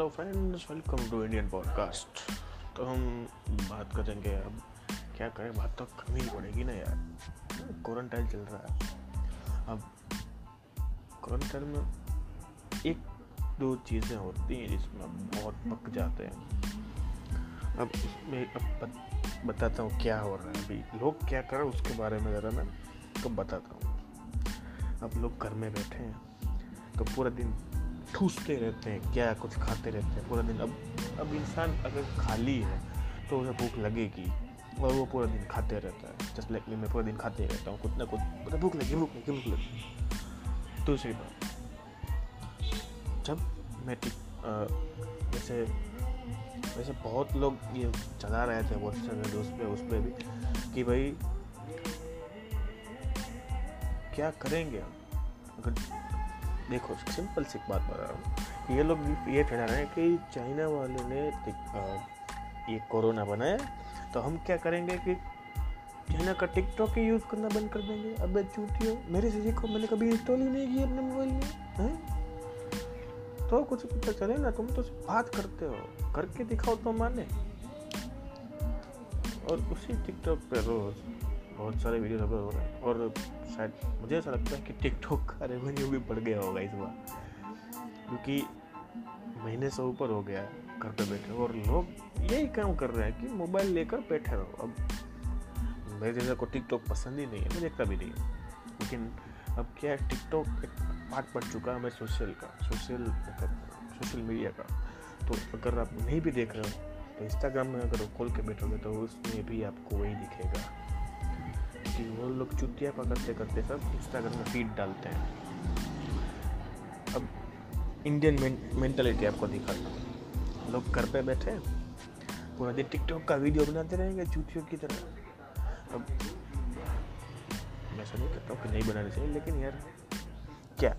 Hello friends welcome to Indian podcast तो हम बात करेंगे अब क्या करें? बात तो करनी ही पड़ेगी ना यार। क्वारंटाइन चल रहा है। अब क्वारंटाइन में एक दो चीज़ें होती हैं जिसमें आप बहुत पक जाते हैं। अब इसमें अब बत, बताता हूँ क्या हो रहा है अभी। लोग क्या कर रहे हैं उसके बारे में ज़रा मैं तो बताता हूँ। अब लोग घर में बैठे हैं तो पूरा दिन ठूसते रहते हैं, क्या कुछ खाते रहते हैं, पूरा दिन। अब अब इंसान अगर खाली है तो उसे भूख लगेगी, और वो पूरा दिन खाते रहता है। जस्ट लाइक मैं पूरा दिन खाते रहता हूँ, कुछ ना कुछ। मतलब भूख लगी भूख लगी भूख लगी। दूसरी बात। जब मैं जैसे वैसे बहुत लोग ये चला रहे थे व्हाट्सएप उस पर उस पर भी, कि भाई, क्या करेंगे अगर देखो, सिंपल सी बात बता रहा हूँ कि ये लोग ये ठहरा रहे हैं कि चाइना वालों ने ये कोरोना बनाया तो हम क्या करेंगे कि चाइना का टिकटॉक ही यूज़ करना बंद कर देंगे। अब चूटियो मेरे से सीखो, मैंने कभी इंस्टॉल ही नहीं किया अपने मोबाइल में, हैं? तो कुछ पता चले ना, तुम तो बात करते हो, करके दिखाओ तो माने। और उसी टिकटॉक पे रोज बहुत सारे वीडियो अपलोड हो रहे हैं। और शायद मुझे ऐसा लगता है कि टिकटॉक का रेवेन्यू भी बढ़ गया होगा इस बार। क्योंकि महीने से ऊपर हो गया है घर पे बैठे और लोग यही काम कर रहे हैं कि मोबाइल लेकर बैठे रहो। अब मेरे जैसे को टिकटॉक पसंद ही नहीं है, मैं देखता भी नहीं लेकिन अब क्या है टिकटॉक एक पार्ट पड़ चुका है मैं सोशल का सोशल सोशल मीडिया का। तो अगर आप नहीं भी देख रहे हो तो इंस्टाग्राम में अगर खोल के बैठोगे तो उसमें भी आपको वही दिखेगा। कि वो लोग चुटिया पकड़ते करते सब इंस्टाग्राम में फ़ीड डालते हैं। अब इंडियन मेंटलिटी आपको दिखाता हूँ। लोग घर पे बैठे, पूरा दिन टिकटॉक का वीडियो बनाते रहेंगे चूतियों की तरह। अब मैं ऐसा नहीं कहता हूँ कि नहीं बनाना चाहिए, लेकिन यार, क्या?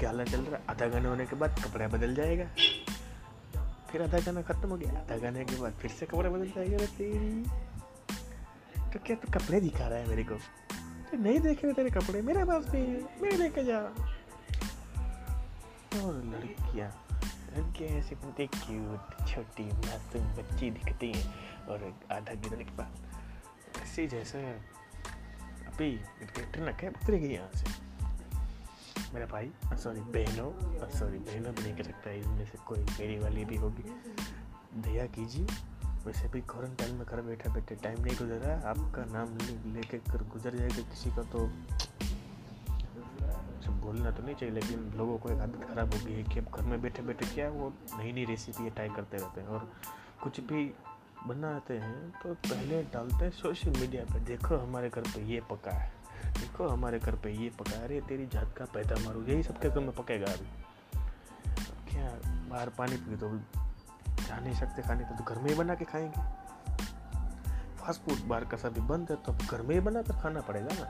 क्या चल रहा? है आधा गाना होने के बाद कपड़ा बदल जाएगा। फिर आधा गाना खत्म हो गया, आधा गाने के बाद फिर से कपड़े बदल जाएगा तेरी। तो क्या तू तो कपड़े दिखा रहा है मेरे को तो नहीं देखे तेरे कपड़े मेरे पास भी मेरे लेके जा और लड़कियाँ लड़कियाँ ऐसी बनती क्यूट छोटी मासूम बच्ची दिखती हैं और आधा गिरने के बाद ऐसी जैसे अभी ट्रनक है उतरेगी यहाँ से मेरा भाई सॉरी बहनों सॉरी बहनों भी नहीं कह सकता इनमें से कोई मेरी वाली भी होगी दया कीजिए वैसे भी क्वारंटाइन में घर बैठे बैठे टाइम नहीं गुजर रहा आपका नाम लेके कर गुजर जाएगा किसी का तो बोलना तो नहीं चाहिए, लेकिन लोगों को एक आदत ख़राब हो गई है कि अब घर में बैठे बैठे क्या वो नई नई रेसिपी ट्राई करते रहते हैं। और कुछ भी बनाते हैं तो पहले डालते हैं सोशल मीडिया पर देखो हमारे घर पे ये पका है, देखो हमारे घर पे ये पका है। अरे, तेरी जात का पैदा मारो, यही सबके घर में पकेगा अभी। क्या, बाहर पानी पी तो जा नहीं सकते खाने तो, तो घर में ही बना के खाएँगे। फास्ट फ़ूड बार का सभी बंद है तो अब घर में ही बना कर खाना पड़ेगा ना।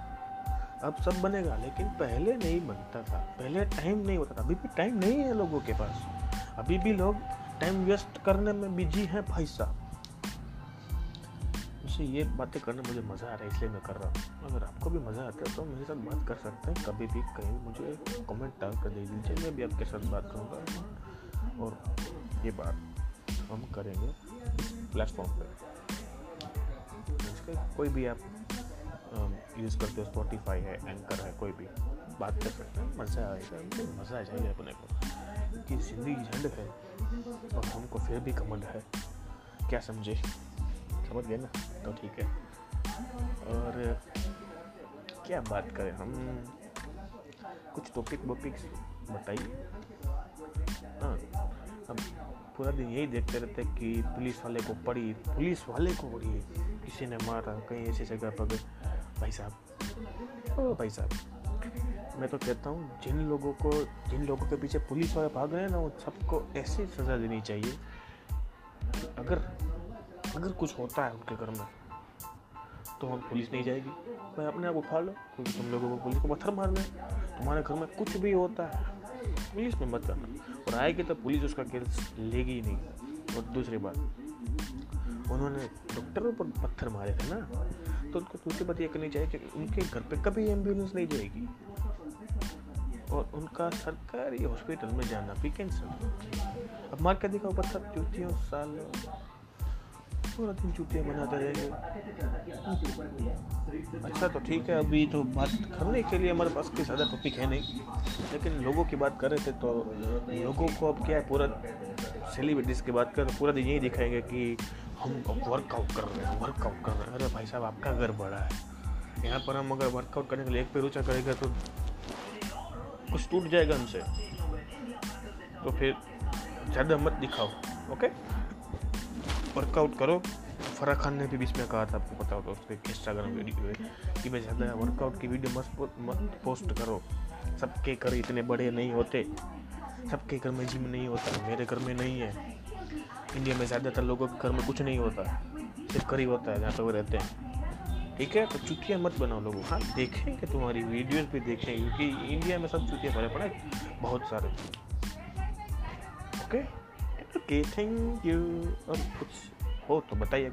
अब सब बनेगा लेकिन पहले नहीं बनता था पहले टाइम नहीं होता था अभी भी टाइम नहीं है लोगों के पास। अभी भी लोग टाइम वेस्ट करने में बिज़ी हैं भाई साहब। मुझे ये बातें करने मुझे मज़ा आ रहा है इसलिए मैं कर रहा हूँ। अगर आपको भी मज़ा आता है तो मेरे साथ बात कर सकते हैं। कभी भी कहीं मुझे कमेंट डाल कर दे दीजिए मैं भी आपके साथ बात करूँगा। और ये बात। हम करेंगे प्लेटफॉर्म पर कोई भी आप यूज़ करते हो स्पॉटीफाई है एंकर है, कोई भी, बात कर सकते हैं, मज़ा आएगा मज़ा आ जाएगा अपने को। क्योंकि ज़िंदगी झंड है, और हमको फिर भी कमंड है, क्या समझे? समझ गए ना? तो ठीक है। और क्या बात करें हम? कुछ टॉपिक वॉपिक्स बताइए। हाँ अब पूरा दिन यही देखते रहते कि पुलिस वाले को पड़ी पुलिस वाले को पड़ी। किसी ने मारा कहीं ऐसी जगह पर भाई साहब ओ भाई साहब मैं तो कहता हूँ जिन लोगों को जिन लोगों के पीछे पुलिस वाले भाग रहे हैं ना वो सबको ऐसी सज़ा देनी चाहिए। अगर अगर कुछ होता है उनके घर में तो हम पुलिस नहीं जाएगी। मैं अपने आप उठा लो क्योंकि तुम लोगों को पुलिस को पत्थर मार रहे तुम्हारे घर में कुछ भी होता है पुलिस में मत करना और आएगी तो पुलिस उसका केस लेगी ही नहीं। और दूसरी बात, उन्होंने डॉक्टरों पर पत्थर मारे थे ना तो उनको दूसरी बात ये करनी चाहिए कि उनके घर पे कभी एंबुलेंस नहीं जाएगी। और उनका सरकारी हॉस्पिटल में जाना भी कैंसिल अब मार के दिखाओ पत्थर, चूतियों, साल। पूरा दिन चूतियाँ बनाते रहेंगे अच्छा तो ठीक है, अभी तो बात करने के लिए हमारे पास कोई ज़्यादा टॉपिक है नहीं। लेकिन लोगों की बात कर रहे थे तो लोगों को अब क्या है, पूरा सेलिब्रिटीज़ की बात कर, पूरा दिन यही दिखाएँगे कि हम वर्कआउट कर रहे हैं वर्कआउट कर रहे हैं। अरे भाई साहब, आपका घर बड़ा है। यहाँ पर हम अगर वर्कआउट करने के लिए एक पे ऊँचा करेगा तो कुछ टूट जाएगा हमसे। तो फिर ज़्यादा मत दिखाओ ओके वर्कआउट करो। फराह खान ने भी बीच में कहा था, आपको पता होगा, उसके इंस्टाग्राम वीडियो में कि मैं ज़्यादा वर्कआउट की वीडियो मत मत पोस्ट करो। सबके घर इतने बड़े नहीं होते। सबके घर में जिम नहीं होता, मेरे घर में नहीं है। इंडिया में ज़्यादातर लोगों के घर में कुछ नहीं होता। सिर्फ़ करीब होता है, जहाँ पे वो रहते हैं। ठीक है? तो चुतियाँ मत बनाओ लोगों हाँ देखेंगे तुम्हारी वीडियोस भी देखेंगे, क्योंकि इंडिया में सब चुतियाँ भरे पड़े बहुत सारे। ओके ओके थैंक यू अब कुछ हो तो बताइए